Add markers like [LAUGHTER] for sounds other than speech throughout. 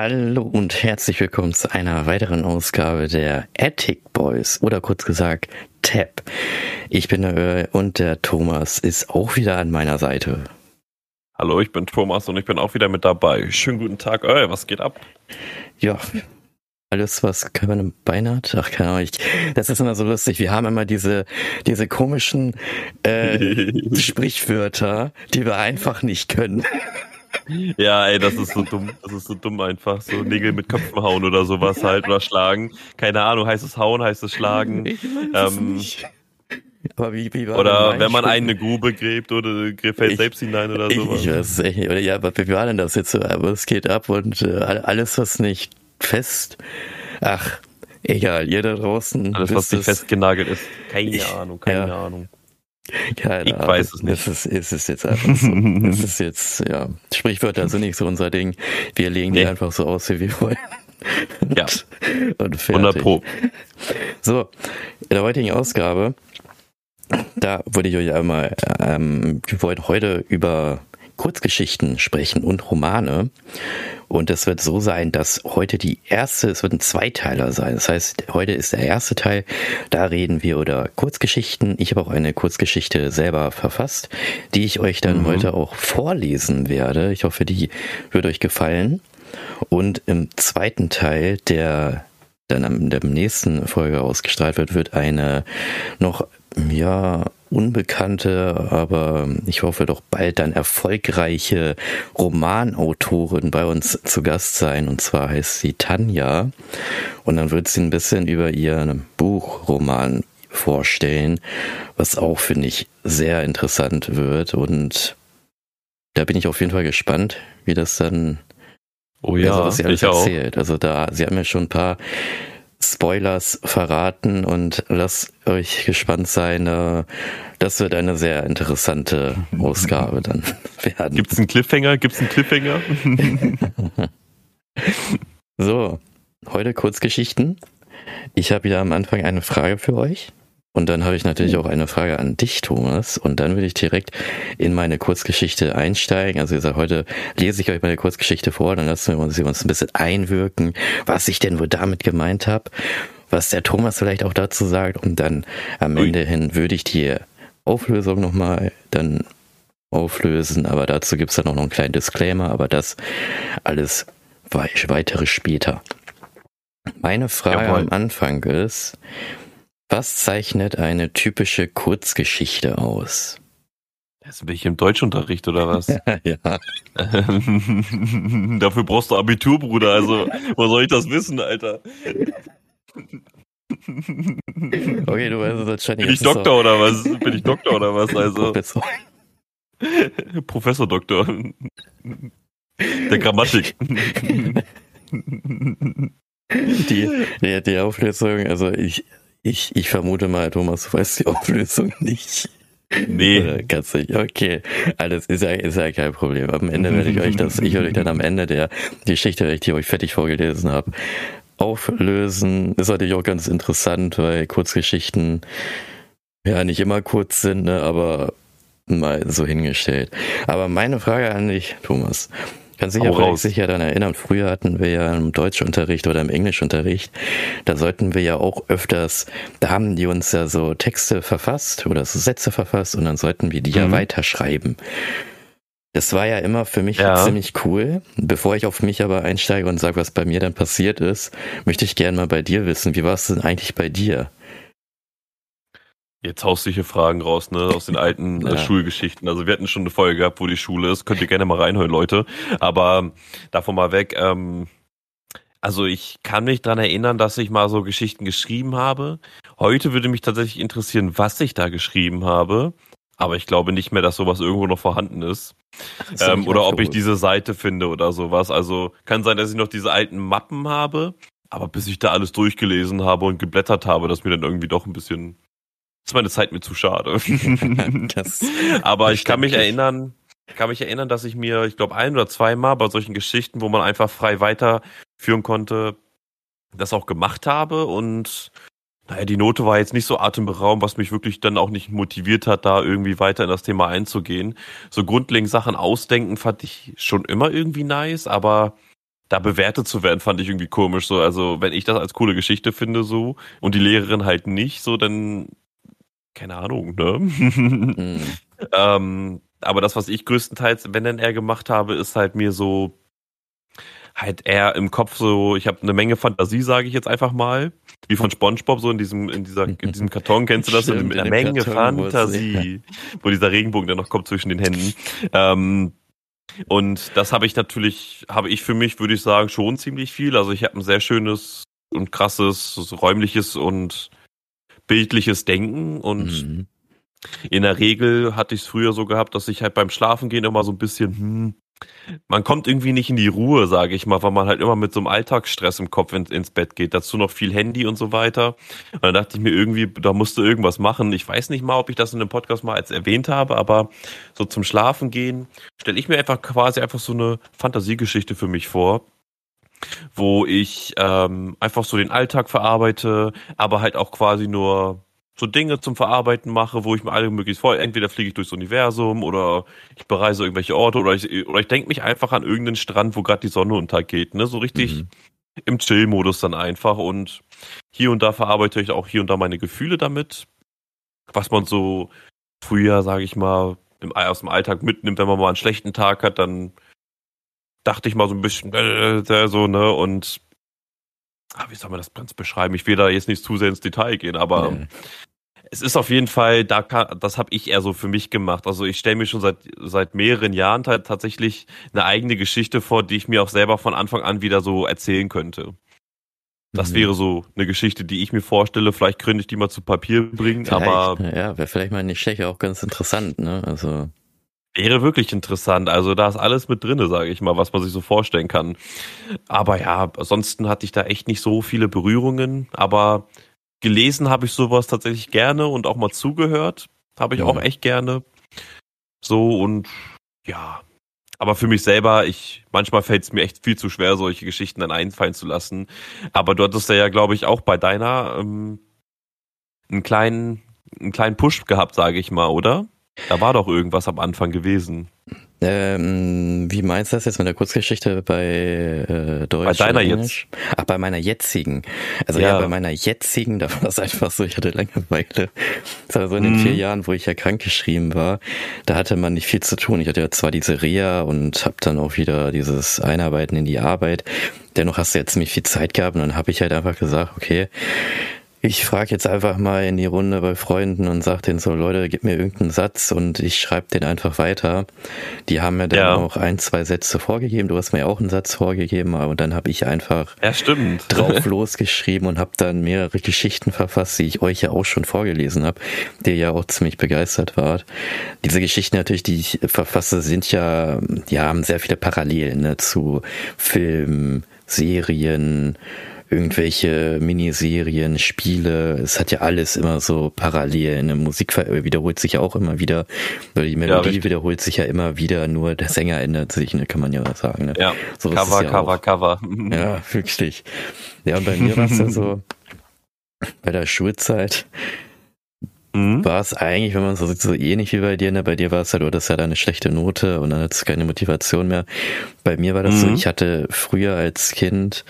Hallo und herzlich willkommen zu einer weiteren Ausgabe der Attic Boys oder kurz gesagt TAP. Ich bin der Öl und der Thomas ist auch wieder an meiner Seite. Hallo, ich bin Thomas und ich bin auch wieder mit dabei. Schönen guten Tag, Öl, was geht ab? Ja, alles, was Bein hat. Ach, keine Ahnung. Ich, das ist immer so lustig. Wir haben immer diese, diese komischen äh, [LAUGHS] Sprichwörter, die wir einfach nicht können. Ja, ey, das ist so dumm. Das ist so dumm einfach. So Nägel mit Köpfen hauen oder sowas halt oder schlagen. Keine Ahnung, heißt es hauen, heißt es schlagen. [LAUGHS] Ich weiß ähm, nicht. Aber wie, wie war oder wenn man einen eine Grube gräbt oder fällt selbst hinein oder sowas. Ich weiß nicht. Oder ja, aber wie war denn das jetzt so? Aber es geht ab und äh, alles, was nicht fest. Ach, egal, ihr da draußen. Alles, was nicht festgenagelt ist. Keine ich, Ahnung, keine ja. Ahnung. Keine ich Ahnung. weiß es nicht. Es ist, es ist jetzt einfach so. es [LAUGHS] ist jetzt, ja. Sprichwörter sind nicht so unser Ding. Wir legen nee. die einfach so aus, wie wir wollen. ja. [LAUGHS] Und fertig. 100 Pro. So, in der heutigen Ausgabe, da würde ich euch einmal, ähm, wir wollen heute über Kurzgeschichten sprechen und Romane. Und es wird so sein, dass heute die erste, es wird ein Zweiteiler sein. Das heißt, heute ist der erste Teil, da reden wir über Kurzgeschichten. Ich habe auch eine Kurzgeschichte selber verfasst, die ich euch dann mhm. heute auch vorlesen werde. Ich hoffe, die wird euch gefallen. Und im zweiten Teil, der dann am der nächsten Folge ausgestrahlt wird, wird eine noch ja unbekannte, aber ich hoffe doch bald dann erfolgreiche Romanautorin bei uns zu Gast sein. Und zwar heißt sie Tanja. Und dann wird sie ein bisschen über ihren Buchroman vorstellen, was auch, finde ich, sehr interessant wird. Und da bin ich auf jeden Fall gespannt, wie das dann Oh ja, also, was sie alles erzählt. Auch. Also da, sie haben ja schon ein paar Spoilers verraten und lasst euch gespannt sein. Äh, das wird eine sehr interessante Ausgabe dann [LAUGHS] werden. Gibt's einen Cliffhanger? Gibt's einen Cliffhanger? [LAUGHS] so, heute Kurzgeschichten. Ich habe wieder am Anfang eine Frage für euch. Und dann habe ich natürlich auch eine Frage an dich, Thomas. Und dann will ich direkt in meine Kurzgeschichte einsteigen. Also wie gesagt, heute lese ich euch meine Kurzgeschichte vor, dann lassen wir uns, uns ein bisschen einwirken, was ich denn wohl damit gemeint habe, was der Thomas vielleicht auch dazu sagt. Und dann am. Ende hin würde ich die Auflösung nochmal dann auflösen. Aber dazu gibt es dann auch noch einen kleinen Disclaimer. Aber das alles weitere später. Meine Frage Jawohl. am Anfang ist, was zeichnet eine typische Kurzgeschichte aus? Jetzt bin ich im Deutschunterricht oder was? [LAUGHS] ja. [LAUGHS] Dafür brauchst du Abitur, Bruder. Also, wo soll ich das wissen, Alter? [LAUGHS] Okay, du weißt es wahrscheinlich. Bin ich Doktor so. oder was? Bin ich Doktor oder was? Also. Professor. Professor Doktor. Der Grammatik. Die, die, die Auflösung, also ich, ich, ich vermute mal, Thomas, du weißt die Auflösung nicht. Nee. Oder kannst du nicht. Okay. Alles ist ja, ist ja kein Problem. Am Ende werde ich euch das, ich werde euch dann am Ende der Geschichte, die ich euch fertig vorgelesen habe, auflösen. Ist natürlich auch ganz interessant, weil Kurzgeschichten ja nicht immer kurz sind, ne, aber mal so hingestellt. Aber meine Frage an dich, Thomas. Kannst dich ja sicher daran erinnern, früher hatten wir ja im Deutschunterricht oder im Englischunterricht, da sollten wir ja auch öfters, da haben die uns ja so Texte verfasst oder so Sätze verfasst und dann sollten wir die mhm. ja weiterschreiben. Das war ja immer für mich ja. ziemlich cool. Bevor ich auf mich aber einsteige und sage, was bei mir dann passiert ist, möchte ich gerne mal bei dir wissen. Wie war es denn eigentlich bei dir? Jetzt haust du hier Fragen raus, ne, aus den alten [LAUGHS] äh, ja. Schulgeschichten. Also wir hatten schon eine Folge gehabt, wo die Schule ist. Könnt ihr gerne mal reinhören, Leute. Aber davon mal weg. Ähm, also ich kann mich dran erinnern, dass ich mal so Geschichten geschrieben habe. Heute würde mich tatsächlich interessieren, was ich da geschrieben habe. Aber ich glaube nicht mehr, dass sowas irgendwo noch vorhanden ist. Ähm, oder ob ich diese Seite finde oder sowas. Also kann sein, dass ich noch diese alten Mappen habe. Aber bis ich da alles durchgelesen habe und geblättert habe, dass mir dann irgendwie doch ein bisschen ist meine Zeit mir zu schade. [LAUGHS] Aber ich kann mich erinnern, kann mich erinnern, dass ich mir, ich glaube, ein oder zweimal bei solchen Geschichten, wo man einfach frei weiterführen konnte, das auch gemacht habe und naja, die Note war jetzt nicht so atemberaubend, was mich wirklich dann auch nicht motiviert hat, da irgendwie weiter in das Thema einzugehen. So grundlegend Sachen ausdenken fand ich schon immer irgendwie nice, aber da bewertet zu werden, fand ich irgendwie komisch. So, also wenn ich das als coole Geschichte finde, so und die Lehrerin halt nicht, so dann keine Ahnung, ne? Mhm. [LAUGHS] ähm, aber das, was ich größtenteils, wenn denn er gemacht habe, ist halt mir so halt eher im Kopf so, ich habe eine Menge Fantasie, sage ich jetzt einfach mal, wie von SpongeBob so in diesem in dieser in diesem Karton kennst du das Stimmt, mit einer Menge Karton, Fantasie, wo dieser Regenbogen dann noch kommt zwischen den Händen. Ähm, und das habe ich natürlich, habe ich für mich, würde ich sagen, schon ziemlich viel. Also ich habe ein sehr schönes und krasses räumliches und bildliches Denken und mhm. in der Regel hatte ich es früher so gehabt, dass ich halt beim Schlafengehen immer so ein bisschen, hm, man kommt irgendwie nicht in die Ruhe, sage ich mal, weil man halt immer mit so einem Alltagsstress im Kopf in, ins Bett geht. Dazu noch viel Handy und so weiter. Und dann dachte ich mir irgendwie, da musste irgendwas machen. Ich weiß nicht mal, ob ich das in dem Podcast mal als erwähnt habe, aber so zum Schlafen gehen stelle ich mir einfach quasi einfach so eine Fantasiegeschichte für mich vor wo ich ähm, einfach so den Alltag verarbeite, aber halt auch quasi nur so Dinge zum Verarbeiten mache, wo ich mir alle möglichst vor. Entweder fliege ich durchs Universum oder ich bereise irgendwelche Orte oder ich, oder ich denke mich einfach an irgendeinen Strand, wo gerade die Sonne untergeht. Ne? So richtig mhm. im Chill-Modus dann einfach. Und hier und da verarbeite ich auch hier und da meine Gefühle damit. Was man so früher, sage ich mal, im, aus dem Alltag mitnimmt, wenn man mal einen schlechten Tag hat, dann dachte ich mal so ein bisschen äh, äh, so, ne? Und ah, wie soll man das ganz beschreiben? Ich will da jetzt nicht zu sehr ins Detail gehen, aber nee es ist auf jeden Fall, da kann, das habe ich eher so für mich gemacht. Also ich stelle mir schon seit seit mehreren Jahren tatsächlich eine eigene Geschichte vor, die ich mir auch selber von Anfang an wieder so erzählen könnte. Das mhm. wäre so eine Geschichte, die ich mir vorstelle. Vielleicht könnte ich die mal zu Papier bringen, vielleicht, aber ja, wäre vielleicht mal nicht schlecht, auch ganz interessant, ne? Also wäre wirklich interessant. Also da ist alles mit drinne, sage ich mal, was man sich so vorstellen kann. Aber ja, ansonsten hatte ich da echt nicht so viele Berührungen. Aber gelesen habe ich sowas tatsächlich gerne und auch mal zugehört. Habe ich ja. auch echt gerne. So und ja. Aber für mich selber, ich, manchmal fällt es mir echt viel zu schwer, solche Geschichten dann einfallen zu lassen. Aber du hattest ja, glaube ich, auch bei deiner ähm, einen kleinen, einen kleinen Push gehabt, sage ich mal, oder? Da war doch irgendwas am Anfang gewesen. Ähm, wie meinst du das jetzt mit der Kurzgeschichte bei äh, Deutsch? Bei deiner jetzt? Ach, bei meiner jetzigen. Also ja, ja bei meiner jetzigen, da war es einfach so, ich hatte Langeweile. Das war so in den mhm. vier Jahren, wo ich ja krank geschrieben war, da hatte man nicht viel zu tun. Ich hatte ja zwar diese Reha und habe dann auch wieder dieses Einarbeiten in die Arbeit. Dennoch hast du jetzt ziemlich viel Zeit gehabt und dann habe ich halt einfach gesagt, okay, ich frage jetzt einfach mal in die Runde bei Freunden und sag denen so, Leute, gib mir irgendeinen Satz und ich schreibe den einfach weiter. Die haben mir dann ja. auch ein, zwei Sätze vorgegeben. Du hast mir auch einen Satz vorgegeben, und dann habe ich einfach ja, stimmt. drauf [LAUGHS] losgeschrieben und habe dann mehrere Geschichten verfasst, die ich euch ja auch schon vorgelesen habe, die ihr ja auch ziemlich begeistert wart. Diese Geschichten natürlich, die ich verfasse, sind ja, ja, haben sehr viele Parallelen ne, zu Filmen, Serien, irgendwelche Miniserien, Spiele. Es hat ja alles immer so parallel. Eine Musik wiederholt sich ja auch immer wieder, weil die Melodie ja, wiederholt sich ja immer wieder, nur der Sänger ändert sich, ne, kann man ja sagen. Ne? Ja, so Cover, ja Cover, auch. Cover. [LAUGHS] Ja, wirklich. Ja, und bei mir war es ja so, [LAUGHS] bei der Schulzeit, mhm. war es eigentlich, wenn man so sieht, so ähnlich wie bei dir, ne? Bei dir war es halt, du hattest halt eine schlechte Note und dann hattest du keine Motivation mehr. Bei mir war das mhm. so, ich hatte früher als Kind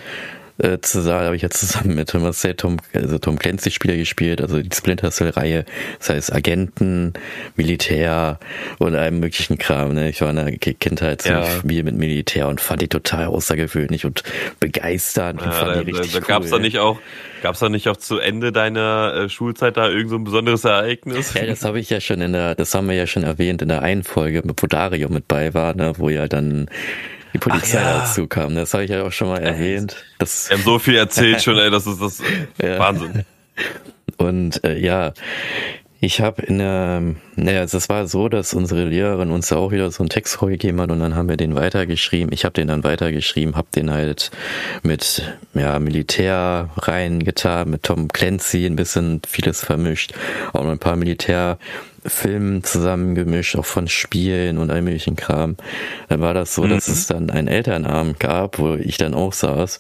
äh, zusammen, habe ich ja zusammen mit Thomas Tom, also Tom Clancy Spieler gespielt, also die Splinter Cell Reihe, das heißt Agenten, Militär und allem möglichen Kram. Ne? Ich war in der Kindheit ja. Familie mit Militär und fand die total außergewöhnlich und begeisternd. Ja, und fand da, die richtig da, da cool. Gab's da nicht auch Gab's da nicht auch zu Ende deiner äh, Schulzeit da irgend so ein besonderes Ereignis? Ja, das habe ich ja schon in der, das haben wir ja schon erwähnt in der einen Folge, wo Dario mit bei war, ne, wo ja dann die Polizei ja. dazu kam. Das habe ich ja auch schon mal erwähnt. Das Wir haben so viel erzählt schon, ey, das ist das [LAUGHS] ja. Wahnsinn. Und äh, ja, ich habe in der, naja, es war so, dass unsere Lehrerin uns auch wieder so einen Text vorgegeben hat und dann haben wir den weitergeschrieben. Ich habe den dann weitergeschrieben, habe den halt mit ja, Militär reingetan, mit Tom Clancy ein bisschen vieles vermischt, auch noch ein paar Militärfilmen zusammengemischt, auch von Spielen und all möglichen Kram. Dann war das so, mhm. dass es dann einen Elternabend gab, wo ich dann auch saß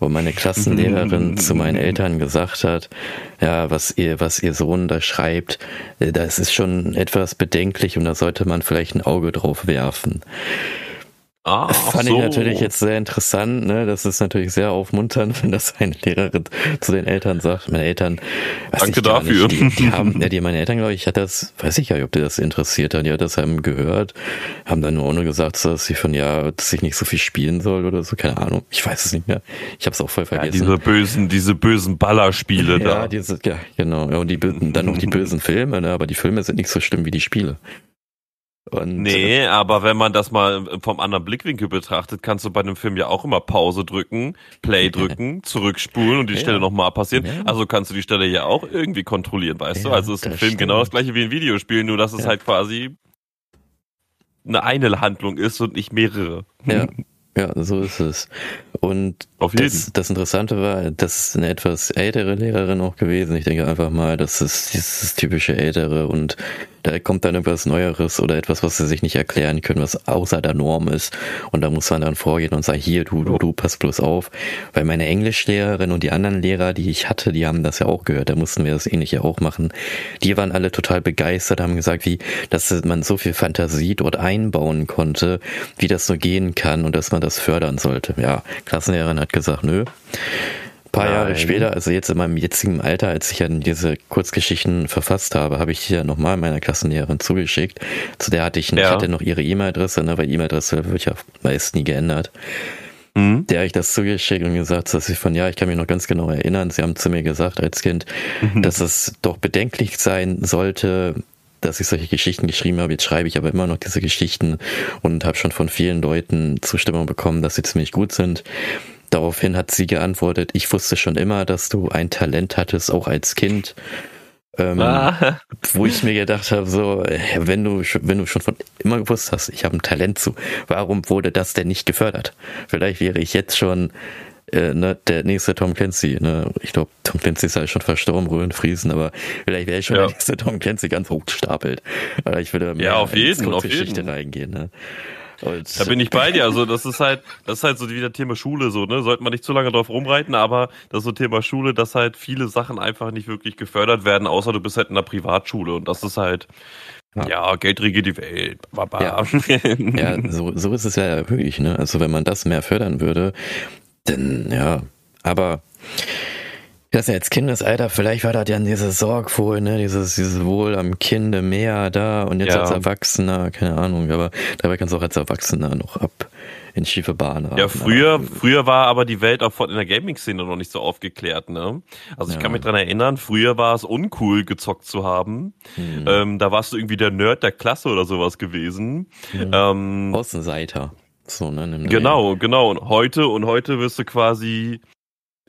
wo meine Klassenlehrerin zu meinen Eltern gesagt hat, ja, was ihr, was ihr Sohn da schreibt, äh, das ist schon etwas bedenklich und da sollte man vielleicht ein Auge drauf werfen. Ah, fand so. ich natürlich jetzt sehr interessant. Ne? Das ist natürlich sehr aufmunternd, [LAUGHS] wenn das eine Lehrerin zu den Eltern sagt. Meine Eltern, danke dafür. Nicht, die, die, [LAUGHS] haben, ja, die meine Eltern, glaube ich, hat das, weiß ich ja, ob die das interessiert hat. Die hat das haben gehört, haben dann nur ohne gesagt, dass sie von ja, dass ich nicht so viel spielen soll oder so. Keine Ahnung, ich weiß es nicht mehr. Ich habe es auch voll vergessen. Ja, diese bösen, diese bösen Ballerspiele [LAUGHS] ja, da. Diese, ja, genau. Ja, und die dann noch die bösen Filme. Ne? Aber die Filme sind nicht so schlimm wie die Spiele. Und nee, äh, aber wenn man das mal vom anderen Blickwinkel betrachtet, kannst du bei einem Film ja auch immer Pause drücken, Play drücken, zurückspulen und die ja. Stelle nochmal passieren. Ja. Also kannst du die Stelle ja auch irgendwie kontrollieren, weißt ja, du? Also ist ein Film stimmt. genau das gleiche wie ein Videospiel, nur dass es halt quasi eine eine Handlung ist und nicht mehrere. Ja. [LAUGHS] Ja, so ist es. Und das, das, Interessante war, das ist eine etwas ältere Lehrerin auch gewesen. Ich denke einfach mal, das ist dieses typische ältere und da kommt dann etwas Neueres oder etwas, was sie sich nicht erklären können, was außer der Norm ist. Und da muss man dann vorgehen und sagen, hier, du, du, du, pass bloß auf. Weil meine Englischlehrerin und die anderen Lehrer, die ich hatte, die haben das ja auch gehört. Da mussten wir das ähnliche auch machen. Die waren alle total begeistert, haben gesagt, wie, dass man so viel Fantasie dort einbauen konnte, wie das so gehen kann und dass man das fördern sollte. Ja, Klassenlehrerin hat gesagt, nö paar Nein. Jahre später, also jetzt in meinem jetzigen Alter, als ich dann diese Kurzgeschichten verfasst habe, habe ich die ja nochmal meiner Klassenlehrerin zugeschickt. Zu der hatte ich, ja. ich hatte noch ihre E-Mail-Adresse, ne, weil E-Mail-Adresse wird ja meist nie geändert. Mhm. Der habe ich das zugeschickt und gesagt, dass sie von, ja, ich kann mich noch ganz genau erinnern, sie haben zu mir gesagt als Kind, mhm. dass es doch bedenklich sein sollte, dass ich solche Geschichten geschrieben habe. Jetzt schreibe ich aber immer noch diese Geschichten und habe schon von vielen Leuten Zustimmung bekommen, dass sie ziemlich gut sind. Daraufhin hat sie geantwortet, ich wusste schon immer, dass du ein Talent hattest, auch als Kind. Ähm, ah. Wo ich mir gedacht habe, so, wenn du, wenn du schon von immer gewusst hast, ich habe ein Talent zu, warum wurde das denn nicht gefördert? Vielleicht wäre ich jetzt schon äh, ne, der nächste Tom Clancy. Ne? Ich glaube, Tom Clancy ist halt schon verstorben, Röhren Friesen, aber vielleicht wäre ich schon ja. der nächste Tom Clancy ganz hochgestapelt. Oder ich würde ja, auf jeden, die Geschichte reingehen. Ne? Und da bin ich bei dir. Also das ist halt, das ist halt so wieder Thema Schule so, ne? Sollte man nicht zu lange drauf rumreiten, aber das ist so Thema Schule, dass halt viele Sachen einfach nicht wirklich gefördert werden, außer du bist halt in einer Privatschule und das ist halt, ja, ja Geld regiert die Welt. Baba. Ja, [LAUGHS] ja so, so ist es ja wirklich, ne? Also wenn man das mehr fördern würde, dann ja, aber das ist jetzt Kindesalter, vielleicht war das ja diese Sorgwohl, ne, dieses, dieses Wohl am Kinde mehr da und jetzt ja. als Erwachsener, keine Ahnung, aber dabei kannst du auch als Erwachsener noch ab in schiefe Bahn Ja, früher, früher war aber die Welt auch in der Gaming-Szene noch nicht so aufgeklärt, ne? Also ich ja. kann mich dran erinnern, früher war es uncool, gezockt zu haben. Hm. Ähm, da warst du irgendwie der Nerd der Klasse oder sowas gewesen. Hm. Ähm, Außenseiter. So, ne? Genau, genau. Und heute, und heute wirst du quasi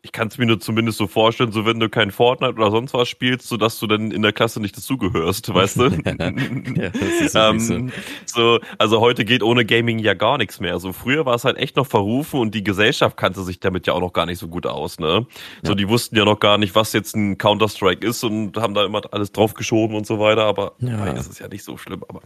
ich kann es mir nur zumindest so vorstellen, so wenn du kein Fortnite oder sonst was spielst, so dass du dann in der Klasse nicht dazugehörst, weißt du? [LAUGHS] ja, das ist ähm, so. Also heute geht ohne Gaming ja gar nichts mehr. So früher war es halt echt noch verrufen und die Gesellschaft kannte sich damit ja auch noch gar nicht so gut aus, ne? So ja. die wussten ja noch gar nicht, was jetzt ein Counter Strike ist und haben da immer alles draufgeschoben und so weiter. Aber ja. das ist ja nicht so schlimm. Aber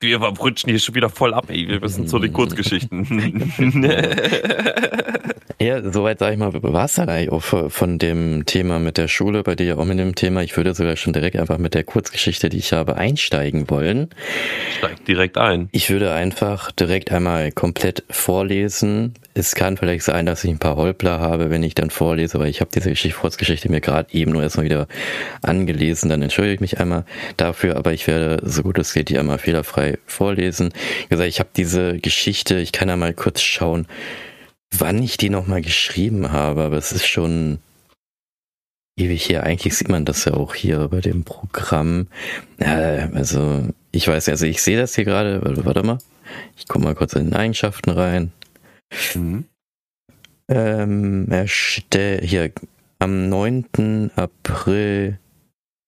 wir rutschen hier schon wieder voll ab, ey. Wir wissen so die Kurzgeschichten. [LAUGHS] Ja, soweit sage ich mal, war es dann eigentlich auch von dem Thema mit der Schule, bei dir ja auch mit dem Thema. Ich würde sogar schon direkt einfach mit der Kurzgeschichte, die ich habe, einsteigen wollen. Steig direkt ein. Ich würde einfach direkt einmal komplett vorlesen. Es kann vielleicht sein, dass ich ein paar Holpler habe, wenn ich dann vorlese, weil ich habe diese Geschichte, Kurzgeschichte mir gerade eben nur erstmal wieder angelesen. Dann entschuldige ich mich einmal dafür, aber ich werde so gut es geht die einmal fehlerfrei vorlesen. Wie gesagt, ich habe diese Geschichte, ich kann ja mal kurz schauen, wann ich die nochmal geschrieben habe, aber es ist schon ewig her. Eigentlich sieht man das ja auch hier bei dem Programm. Also, ich weiß, also ich sehe das hier gerade. Warte mal. Ich komme mal kurz in den Eigenschaften rein. Mhm. Ähm, erstell, hier, am 9. April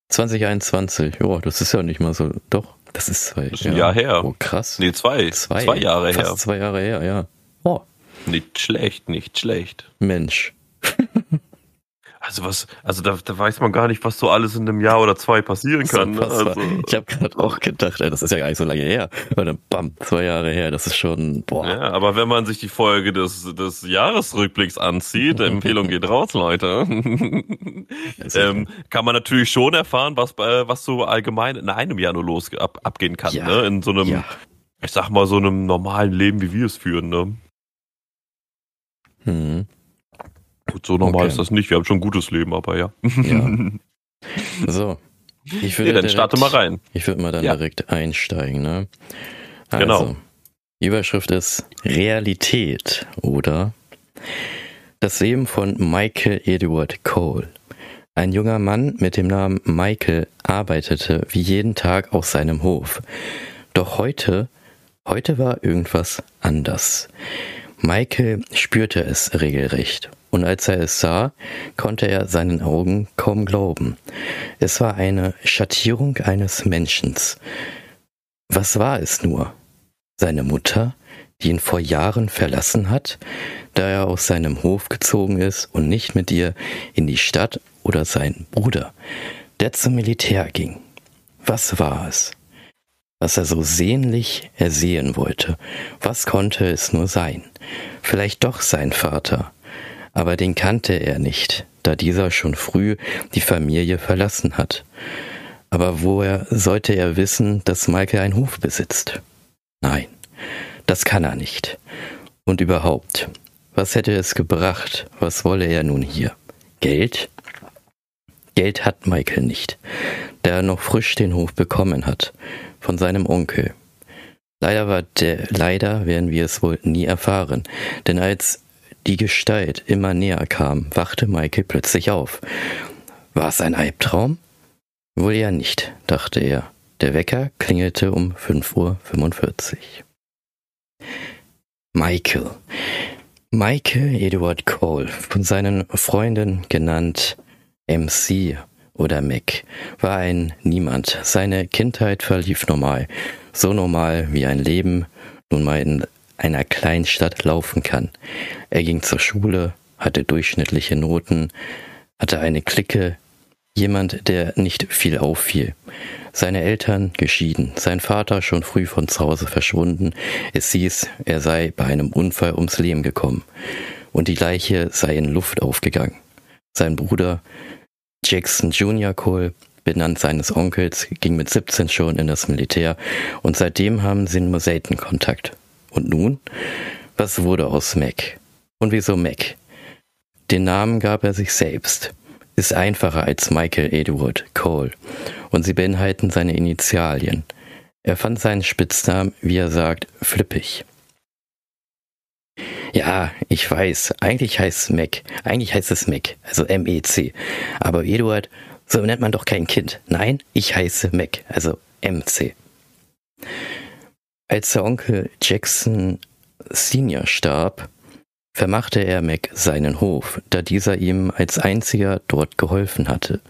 2021. Ja, das ist ja nicht mal so. Doch, das ist zwei. Das ist ein ja. Jahr her. Oh, krass. Nee, zwei. Zwei, zwei Jahre fast her. Zwei Jahre her, ja. Oh, nicht schlecht, nicht schlecht. Mensch. Also was, also da, da weiß man gar nicht, was so alles in einem Jahr oder zwei passieren kann. Ne? Also, ich habe gerade auch gedacht, ey, das ist ja gar nicht so lange her. Und dann bam, zwei Jahre her, das ist schon, boah. Ja, aber wenn man sich die Folge des, des Jahresrückblicks anzieht, [LAUGHS] Empfehlung geht raus, Leute, [LAUGHS] ähm, kann man natürlich schon erfahren, was, was so allgemein in einem Jahr nur los ab, abgehen kann, ja, ne? In so einem, ja ich sag mal, so einem normalen Leben, wie wir es führen, ne? Hm. Gut, so normal okay. ist das nicht. Wir haben schon ein gutes Leben, aber ja. ja. [LAUGHS] So. Ich würde ja, dann direkt, starte mal rein. Ich würde mal dann ja. direkt einsteigen, ne? Genau. Also, genau. Überschrift ist Realität oder das Leben von Michael Edward Cole. Ein junger Mann mit dem Namen Michael arbeitete wie jeden Tag auf seinem Hof. Doch heute, heute war irgendwas anders. Michael spürte es regelrecht, und als er es sah, konnte er seinen Augen kaum glauben. Es war eine Schattierung eines Menschen. Was war es nur? Seine Mutter, die ihn vor Jahren verlassen hat, da er aus seinem Hof gezogen ist und nicht mit ihr in die Stadt oder sein Bruder, der zum Militär ging. Was war es? Was er so sehnlich ersehen wollte, was konnte es nur sein? Vielleicht doch sein Vater, aber den kannte er nicht, da dieser schon früh die Familie verlassen hat. Aber woher sollte er wissen, dass Michael einen Hof besitzt? Nein, das kann er nicht. Und überhaupt, was hätte es gebracht? Was wolle er nun hier? Geld? Geld hat Michael nicht, da er noch frisch den Hof bekommen hat, von seinem Onkel. Leider war der, leider werden wir es wohl nie erfahren, denn als die Gestalt immer näher kam, wachte Michael plötzlich auf. War es ein Albtraum? Wohl ja nicht, dachte er. Der Wecker klingelte um 5.45 Uhr. Michael. Michael Edward Cole, von seinen Freunden genannt MC oder Mac, war ein Niemand. Seine Kindheit verlief normal, so normal wie ein Leben nun mal in einer Kleinstadt laufen kann. Er ging zur Schule, hatte durchschnittliche Noten, hatte eine Clique, Jemand, der nicht viel auffiel. Seine Eltern geschieden, sein Vater schon früh von zu Hause verschwunden. Es hieß, er sei bei einem Unfall ums Leben gekommen und die Leiche sei in Luft aufgegangen. Sein Bruder Jackson Junior Cole, benannt seines Onkels, ging mit 17 schon in das Militär und seitdem haben sie nur selten Kontakt. Und nun? Was wurde aus Mac? Und wieso Mac? Den Namen gab er sich selbst ist einfacher als Michael Edward Cole und sie beinhalten seine Initialien. Er fand seinen Spitznamen, wie er sagt, flippig. Ja, ich weiß, eigentlich heißt es Mac, eigentlich heißt es Mac, also M-E-C. Aber Eduard, so nennt man doch kein Kind. Nein, ich heiße Mac, also M-C. Als der Onkel Jackson Senior starb, vermachte er Mac seinen Hof, da dieser ihm als einziger dort geholfen hatte.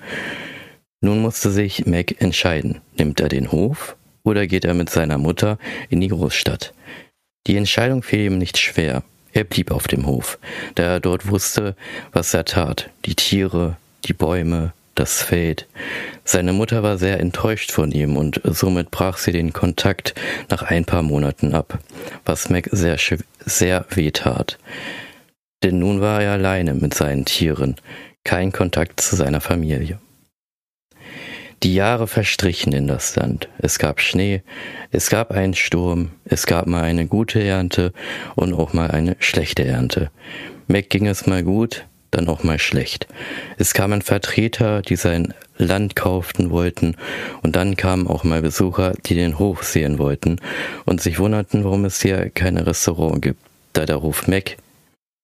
Nun musste sich Mac entscheiden, nimmt er den Hof oder geht er mit seiner Mutter in die Großstadt. Die Entscheidung fiel ihm nicht schwer. Er blieb auf dem Hof, da er dort wusste, was er tat. Die Tiere, die Bäume, das Feld. Seine Mutter war sehr enttäuscht von ihm und somit brach sie den Kontakt nach ein paar Monaten ab, was Mac sehr, sehr weh tat. Denn nun war er alleine mit seinen Tieren, kein Kontakt zu seiner Familie. Die Jahre verstrichen in das Land. Es gab Schnee, es gab einen Sturm, es gab mal eine gute Ernte und auch mal eine schlechte Ernte. Mac ging es mal gut, dann auch mal schlecht. Es kamen Vertreter, die sein Land kauften wollten, und dann kamen auch mal Besucher, die den Hof sehen wollten und sich wunderten, warum es hier keine Restaurant gibt, da der Hof Mac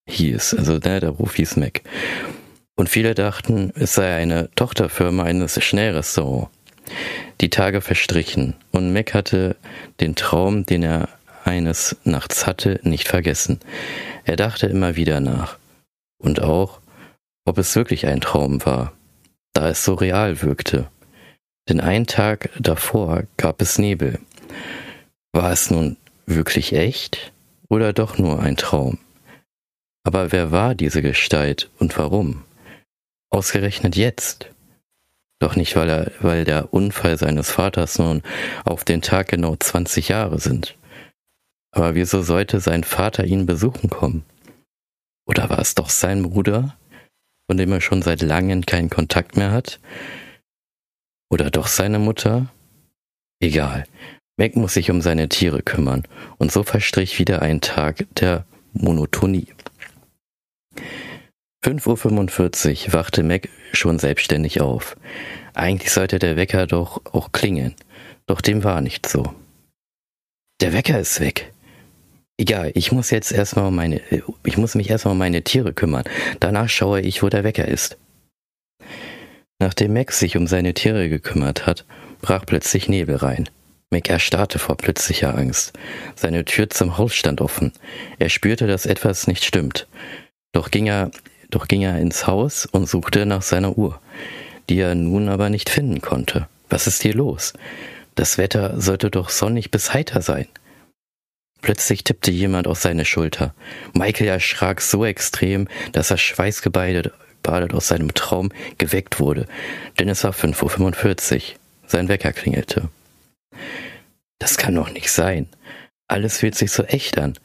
hieß. Also ne, der Ruf hieß Mac. Und viele dachten, es sei eine Tochterfirma eines Schnellrestaurants. Die Tage verstrichen und Mac hatte den Traum, den er eines Nachts hatte, nicht vergessen. Er dachte immer wieder nach. Und auch, ob es wirklich ein Traum war, da es so real wirkte. Denn einen Tag davor gab es Nebel. War es nun wirklich echt oder doch nur ein Traum? Aber wer war diese Gestalt und warum? Ausgerechnet jetzt. Doch nicht, weil, er, weil der Unfall seines Vaters nun auf den Tag genau 20 Jahre sind. Aber wieso sollte sein Vater ihn besuchen kommen? Oder war es doch sein Bruder, von dem er schon seit langem keinen Kontakt mehr hat? Oder doch seine Mutter? Egal. Mac muss sich um seine Tiere kümmern und so verstrich wieder ein Tag der Monotonie. 5.45 Uhr wachte Mac schon selbstständig auf. Eigentlich sollte der Wecker doch auch klingeln, doch dem war nicht so. Der Wecker ist weg. Egal, ich muss jetzt erstmal meine, ich muss mich erstmal um meine Tiere kümmern. Danach schaue ich, wo der Wecker ist. Nachdem Max sich um seine Tiere gekümmert hat, brach plötzlich Nebel rein. Mac erstarrte vor plötzlicher Angst. Seine Tür zum Haus stand offen. Er spürte, dass etwas nicht stimmt. Doch ging er, doch ging er ins Haus und suchte nach seiner Uhr, die er nun aber nicht finden konnte. Was ist hier los? Das Wetter sollte doch sonnig bis heiter sein. Plötzlich tippte jemand auf seine Schulter. Michael erschrak so extrem, dass er schweißgebadet badet aus seinem Traum geweckt wurde, denn es war 5.45 Uhr. Sein Wecker klingelte. Das kann doch nicht sein. Alles fühlt sich so echt an.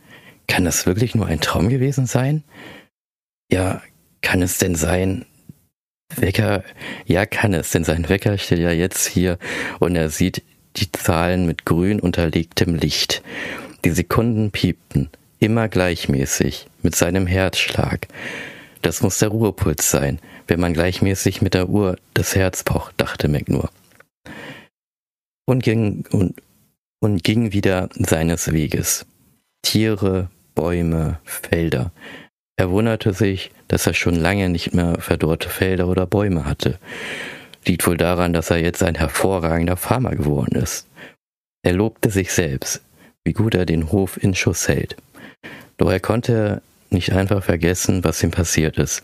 Kann das wirklich nur ein Traum gewesen sein? Ja, kann es denn sein? Wecker, ja, kann es, denn sein Wecker steht ja jetzt hier und er sieht die Zahlen mit grün unterlegtem Licht. Die Sekunden piepten, immer gleichmäßig, mit seinem Herzschlag. Das muss der Ruhepuls sein, wenn man gleichmäßig mit der Uhr das Herz pocht, dachte Mac nur. Und ging, und, und ging wieder seines Weges. Tiere, Bäume, Felder. Er wunderte sich, dass er schon lange nicht mehr verdorrte Felder oder Bäume hatte. Liegt wohl daran, dass er jetzt ein hervorragender Farmer geworden ist. Er lobte sich selbst, wie gut er den Hof in Schuss hält. Doch er konnte nicht einfach vergessen, was ihm passiert ist.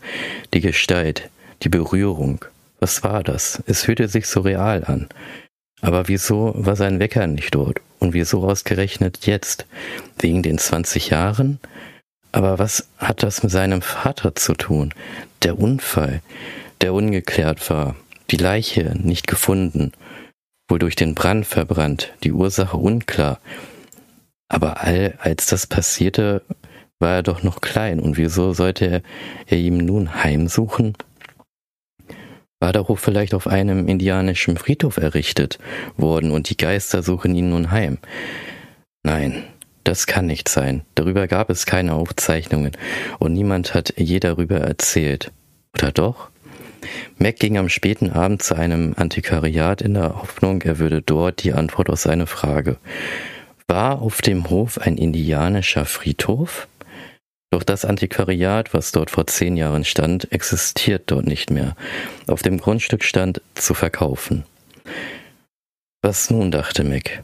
Die Gestalt, die Berührung. Was war das? Es fühlte sich so real an. Aber wieso war sein Wecker nicht dort? Und wieso ausgerechnet jetzt? Wegen den 20 Jahren? Aber was hat das mit seinem Vater zu tun? Der Unfall, der ungeklärt war, die Leiche nicht gefunden, wohl durch den Brand verbrannt, die Ursache unklar. Aber all als das passierte, war er doch noch klein, und wieso sollte er, er ihm nun heimsuchen? War der Hof vielleicht auf einem indianischen Friedhof errichtet worden und die Geister suchen ihn nun heim? Nein, das kann nicht sein. Darüber gab es keine Aufzeichnungen und niemand hat je darüber erzählt. Oder doch? Mac ging am späten Abend zu einem Antiquariat in der Hoffnung, er würde dort die Antwort auf seine Frage. War auf dem Hof ein indianischer Friedhof? Doch das Antiquariat, was dort vor zehn Jahren stand, existiert dort nicht mehr. Auf dem Grundstück stand zu verkaufen. Was nun, dachte Mick.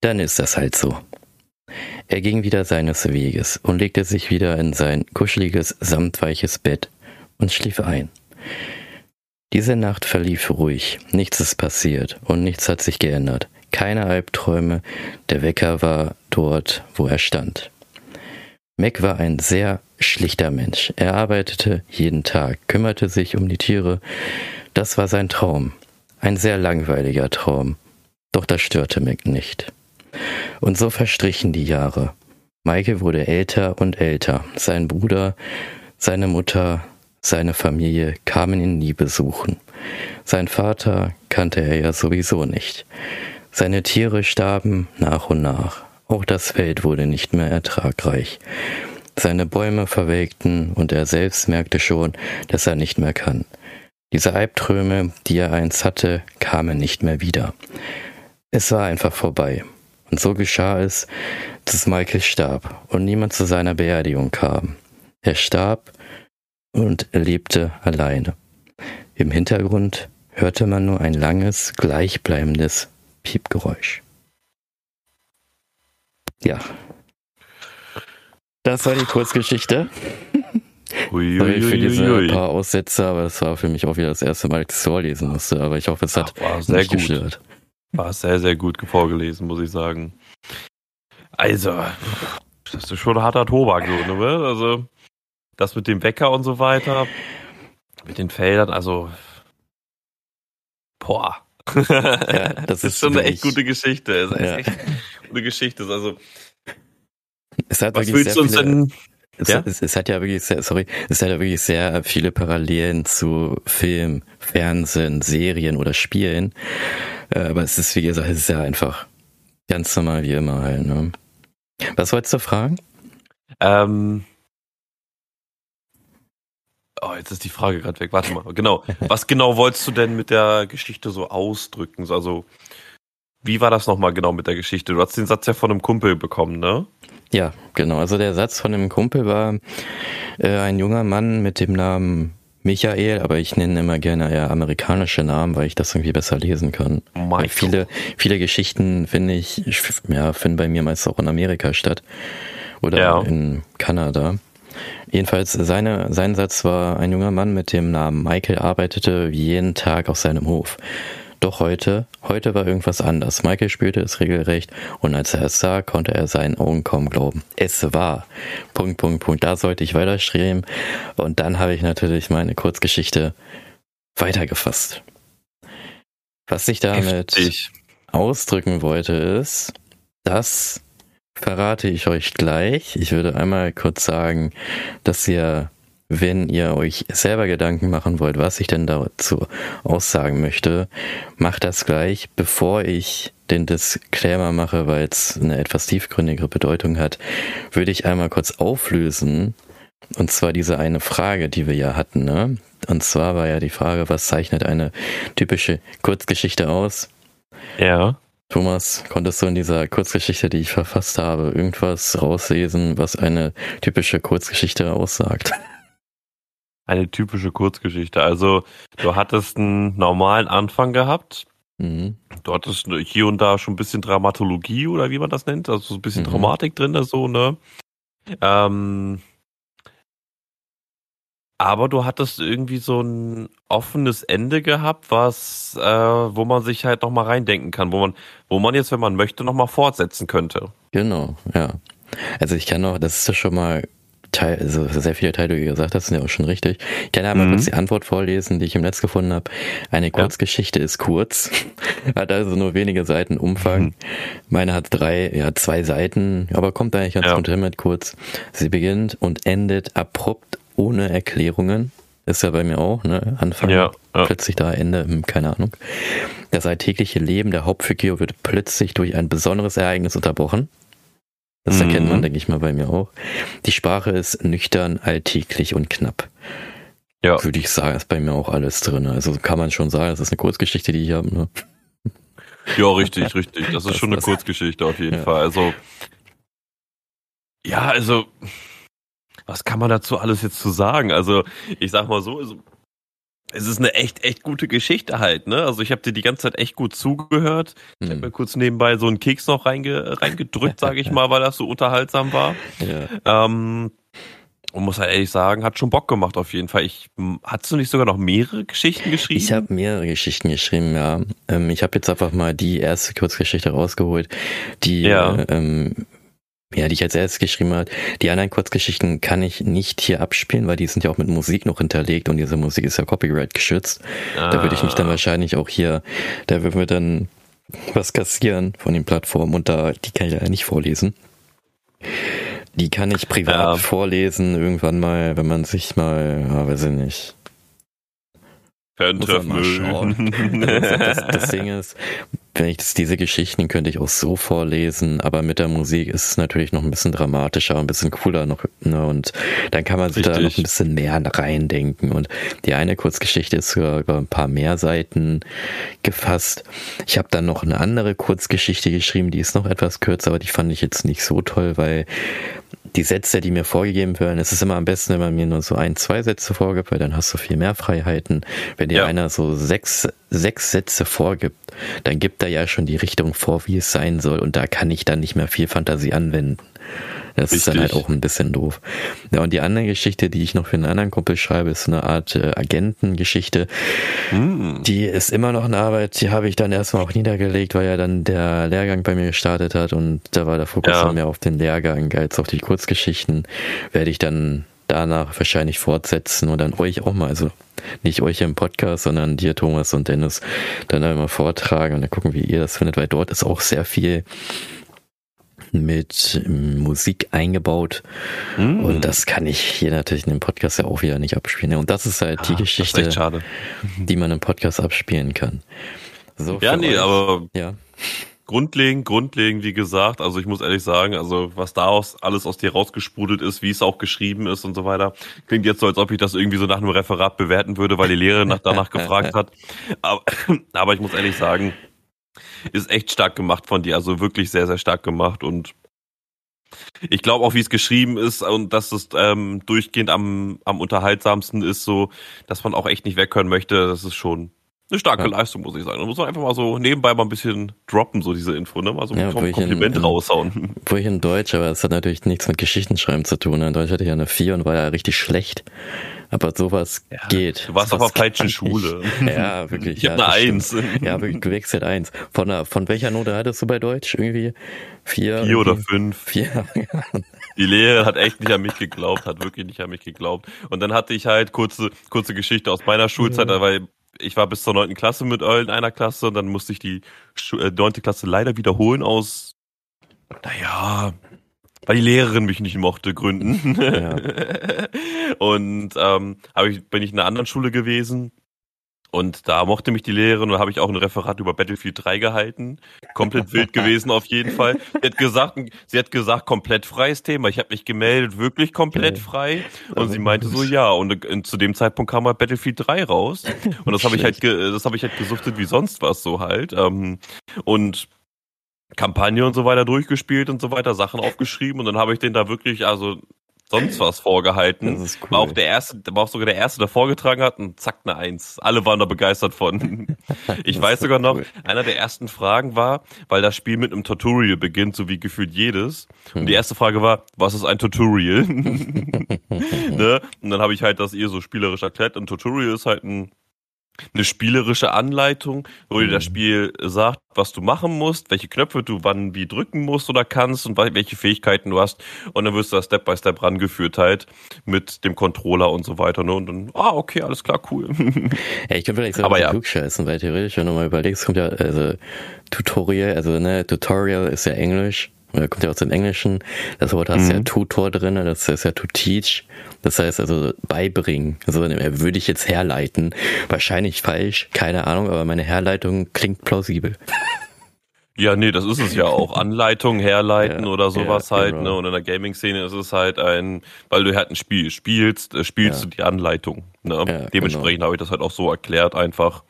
Dann ist das halt so. Er ging wieder seines Weges und legte sich wieder in sein kuscheliges, samtweiches Bett und schlief ein. Diese Nacht verlief ruhig, nichts ist passiert und nichts hat sich geändert. Keine Albträume, der Wecker war dort, wo er stand. Mac war ein sehr schlichter Mensch. Er arbeitete jeden Tag, kümmerte sich um die Tiere. Das war sein Traum. Ein sehr langweiliger Traum. Doch das störte Mac nicht. Und so verstrichen die Jahre. Michael wurde älter und älter. Sein Bruder, seine Mutter, seine Familie kamen ihn nie besuchen. Sein Vater kannte er ja sowieso nicht. Seine Tiere starben nach und nach. Auch das Feld wurde nicht mehr ertragreich. Seine Bäume verwelkten und er selbst merkte schon, dass er nicht mehr kann. Diese Albträume, die er einst hatte, kamen nicht mehr wieder. Es war einfach vorbei. Und so geschah es, dass Michael starb und niemand zu seiner Beerdigung kam. Er starb und lebte alleine. Im Hintergrund hörte man nur ein langes, gleichbleibendes Piepgeräusch. Ja. Das war die Kurzgeschichte. [LAUGHS] Ui, Sorry für diese paar Aussätze, aber es war für mich auch wieder das erste Mal, dass ich es vorlesen musste. Aber ich hoffe, es hat Ach, sehr nicht gut. gestört. War sehr, sehr gut vorgelesen, muss ich sagen. Also, das ist schon ein harter Tobak, so, ne? Also, das mit dem Wecker und so weiter, mit den Feldern, also, boah. [LAUGHS] Ja, [LAUGHS] das, das, ist schon eine echt gute Geschichte. Das ist ja. echt eine Geschichte. Also, es hat was willst du uns denn? Es, ja? es, es, hat ja wirklich sehr, sorry, es hat ja wirklich sehr viele Parallelen zu Film, Fernsehen, Serien oder Spielen. Äh, aber es ist, wie gesagt, es ist ja einfach Ganz normal wie immer halt, ne? Was wolltest du fragen? Ähm. Oh, jetzt ist die Frage gerade weg. Warte mal. Genau. Was genau wolltest du denn mit der Geschichte so ausdrücken? Also, wie war das nochmal genau mit der Geschichte? Du hast den Satz ja von einem Kumpel bekommen, ne? Ja, genau. Also der Satz von dem Kumpel war äh, ein junger Mann mit dem Namen Michael, aber ich nenne immer gerne eher amerikanische Namen, weil ich das irgendwie besser lesen kann. Michael. Viele, viele Geschichten finde ich, ja, finden bei mir meist auch in Amerika statt. Oder ja. in Kanada. Jedenfalls, seine, sein Satz war, ein junger Mann mit dem Namen Michael arbeitete jeden Tag auf seinem Hof. Doch heute, heute war irgendwas anders. Michael spürte es regelrecht und als er es sah, konnte er seinen Augen kaum glauben. Es war. Punkt, Punkt, Punkt. Da sollte ich weiterstreben. Und dann habe ich natürlich meine Kurzgeschichte weitergefasst. Was ich damit Heftig. ausdrücken wollte, ist, das verrate ich euch gleich. Ich würde einmal kurz sagen, dass ihr wenn ihr euch selber Gedanken machen wollt, was ich denn dazu aussagen möchte, macht das gleich, bevor ich den Disclaimer mache, weil es eine etwas tiefgründigere Bedeutung hat, würde ich einmal kurz auflösen. Und zwar diese eine Frage, die wir ja hatten, ne? Und zwar war ja die Frage, was zeichnet eine typische Kurzgeschichte aus? Ja. Thomas, konntest du in dieser Kurzgeschichte, die ich verfasst habe, irgendwas rauslesen, was eine typische Kurzgeschichte aussagt? [LAUGHS] Eine typische Kurzgeschichte. Also du hattest einen normalen Anfang gehabt. Mhm. Du hattest hier und da schon ein bisschen Dramatologie oder wie man das nennt, also so ein bisschen mhm. Dramatik drin, so, ne? Ähm, aber du hattest irgendwie so ein offenes Ende gehabt, was, äh, wo man sich halt nochmal reindenken kann, wo man, wo man jetzt, wenn man möchte, nochmal fortsetzen könnte. Genau, ja. Also ich kann noch, das ist ja schon mal Teil, also sehr viele Teile, die du gesagt hast, sind ja auch schon richtig. Ich kann einmal mhm. kurz die Antwort vorlesen, die ich im Netz gefunden habe. Eine Kurzgeschichte ja. ist kurz, [LAUGHS] hat also nur wenige Seiten Umfang. Mhm. Meine hat drei, ja, zwei Seiten, aber kommt eigentlich ganz ja. gut hin mit kurz. Sie beginnt und endet abrupt ohne Erklärungen. Ist ja bei mir auch, ne? Anfang, ja, ja. plötzlich da, Ende, hm, keine Ahnung. Das alltägliche Leben der Hauptfigur wird plötzlich durch ein besonderes Ereignis unterbrochen. Das mhm. erkennt man, denke ich mal, bei mir auch. Die Sprache ist nüchtern, alltäglich und knapp. Ja. Würde ich sagen, ist bei mir auch alles drin. Also kann man schon sagen, das ist eine Kurzgeschichte, die ich habe. Ne? Ja, richtig, richtig. Das ist das, schon eine Kurzgeschichte auf jeden ja. Fall. Also, ja, also, was kann man dazu alles jetzt zu sagen? Also, ich sag mal so, es ist eine echt, echt gute Geschichte halt, ne? Also ich habe dir die ganze Zeit echt gut zugehört. Ich habe hm. mir kurz nebenbei so einen Keks noch reinge reingedrückt, sage ich mal, weil das so unterhaltsam war. Ja. Ähm, und muss halt ehrlich sagen, hat schon Bock gemacht auf jeden Fall. Ich, hast du nicht sogar noch mehrere Geschichten geschrieben? Ich habe mehrere Geschichten geschrieben, ja. Ähm, ich habe jetzt einfach mal die erste Kurzgeschichte rausgeholt, die ja. ähm, ja, die ich als erstes geschrieben habe. Die anderen Kurzgeschichten kann ich nicht hier abspielen, weil die sind ja auch mit Musik noch hinterlegt und diese Musik ist ja Copyright geschützt. Ah. Da würde ich mich dann ah. wahrscheinlich auch hier, da würden wir dann was kassieren von den Plattformen und da, die kann ich ja nicht vorlesen. Die kann ich privat ja. vorlesen, irgendwann mal, wenn man sich mal, ja, weiß ich nicht. Fan-Treffen. [LAUGHS] das, das Ding ist, wenn ich das, diese Geschichten könnte ich auch so vorlesen, aber mit der Musik ist es natürlich noch ein bisschen dramatischer, ein bisschen cooler noch, ne? Und dann kann man sich Richtig. da noch ein bisschen mehr reindenken. Und die eine Kurzgeschichte ist sogar über ein paar mehr Seiten gefasst. Ich habe dann noch eine andere Kurzgeschichte geschrieben, die ist noch etwas kürzer, aber die fand ich jetzt nicht so toll, weil die Sätze, die mir vorgegeben werden, es ist immer am besten, wenn man mir nur so ein, zwei Sätze vorgibt, weil dann hast du viel mehr Freiheiten. Wenn dir ja. einer so sechs, sechs Sätze vorgibt, dann gibt er ja schon die Richtung vor, wie es sein soll und da kann ich dann nicht mehr viel Fantasie anwenden. Das Richtig. ist dann halt auch ein bisschen doof. Ja, und die andere Geschichte, die ich noch für einen anderen Kumpel schreibe, ist eine Art äh, Agentengeschichte. Mm. Die ist immer noch in Arbeit. Die habe ich dann erstmal auch niedergelegt, weil ja dann der Lehrgang bei mir gestartet hat und da war der Fokus ja. mehr auf den Lehrgang als auf die Kurzgeschichten. Werde ich dann danach wahrscheinlich fortsetzen und dann euch auch mal, also nicht euch im Podcast, sondern dir, Thomas und Dennis, dann einmal vortragen und dann gucken, wie ihr das findet, weil dort ist auch sehr viel mit Musik eingebaut. Mm. Und das kann ich hier natürlich in dem Podcast ja auch wieder nicht abspielen. Und das ist halt ah, die Geschichte, die man im Podcast abspielen kann. So ja, nee, euch. aber ja. Grundlegend, grundlegend, wie gesagt, also ich muss ehrlich sagen, also was daraus alles aus dir rausgesprudelt ist, wie es auch geschrieben ist und so weiter, klingt jetzt so, als ob ich das irgendwie so nach einem Referat bewerten würde, weil die Lehrerin nach, danach gefragt hat. Aber, [CLEARS THROAT] aber ich muss ehrlich sagen, ist echt stark gemacht von dir, also wirklich sehr, sehr stark gemacht und ich glaube auch, wie es geschrieben ist und dass es ähm, durchgehend am, am unterhaltsamsten ist, so, dass man auch echt nicht weghören möchte, das ist schon eine starke ja. Leistung, muss ich sagen. Da muss man einfach mal so nebenbei mal ein bisschen droppen, so diese Info, ne? Mal so ein Kompliment in, raushauen. Wo ich in Deutsch, aber es hat natürlich nichts mit Geschichtenschreiben zu tun. In Deutsch hatte ich ja eine 4 und war ja richtig schlecht. Aber sowas ja, geht. Du warst auf der falschen Schule. [LAUGHS] Ja, wirklich. Ich ja, habe eine Eins. Ja, wirklich gewechselt Eins. Von, der, von welcher Note hattest du bei Deutsch irgendwie? Vier? Vier oder fünf. Vier, ja. [LAUGHS] Die Lehrerin hat echt nicht an mich geglaubt, hat wirklich nicht an mich geglaubt. Und dann hatte ich halt kurze, kurze Geschichte aus meiner Schulzeit, ja. weil ich war bis zur neunten Klasse mit in einer Klasse und dann musste ich die äh, neunte Klasse leider wiederholen aus, naja, weil die Lehrerin mich nicht mochte, Gründen. Ja. [LAUGHS] und ähm, ich, bin ich in einer anderen Schule gewesen und da mochte mich die Lehrerin und habe ich auch ein Referat über Battlefield 3 gehalten. Komplett wild gewesen auf jeden Fall. Sie hat gesagt, sie hat gesagt, komplett freies Thema. Ich habe mich gemeldet, wirklich komplett frei. Und sie meinte so, ja. Und, und zu dem Zeitpunkt kam halt Battlefield 3 raus. Und das habe ich halt, das habe ich halt gesuchtet wie sonst was so halt. Ähm, und Kampagne und so weiter durchgespielt und so weiter, Sachen aufgeschrieben und dann habe ich den da wirklich, also sonst was vorgehalten. Das ist cool. War auch der erste, war auch sogar der erste, der vorgetragen hat und zack eine Eins. Alle waren da begeistert von. [LAUGHS] Ich weiß sogar noch, cool. einer der ersten Fragen war, weil das Spiel mit einem Tutorial beginnt, so wie gefühlt jedes. Und die hm. erste Frage war, was ist ein Tutorial? [LAUGHS] [LAUGHS] ne? Und dann habe ich halt das ihr so spielerisch erklärt. Ein Tutorial ist halt ein eine spielerische Anleitung, wo dir das mhm. Spiel sagt, was du machen musst, welche Knöpfe du wann wie drücken musst oder kannst und welche Fähigkeiten du hast. Und dann wirst du da Step by Step rangeführt halt mit dem Controller und so weiter. Ne? Und dann, ah, okay, alles klar, cool. [LAUGHS] Ja, ich könnte vielleicht sagen, ja. klugscheißen, weil theoretisch, wenn du mal überlegst, kommt ja, also Tutorial, also ne, Tutorial ist ja Englisch kommt ja aus dem Englischen. Das Wort hat mhm. ja Tutor drin, das ist ja to teach. Das heißt also beibringen. Also würde ich jetzt herleiten. Wahrscheinlich falsch, keine Ahnung, aber meine Herleitung klingt plausibel. [LAUGHS] Ja, nee, das ist es ja auch. Anleitung, herleiten ja, oder sowas ja, halt, genau. ne? Und in der Gaming-Szene ist es halt ein, weil du halt ein Spiel spielst, äh, spielst ja. du die Anleitung. Ne? Dementsprechend genau. habe ich das halt auch so erklärt einfach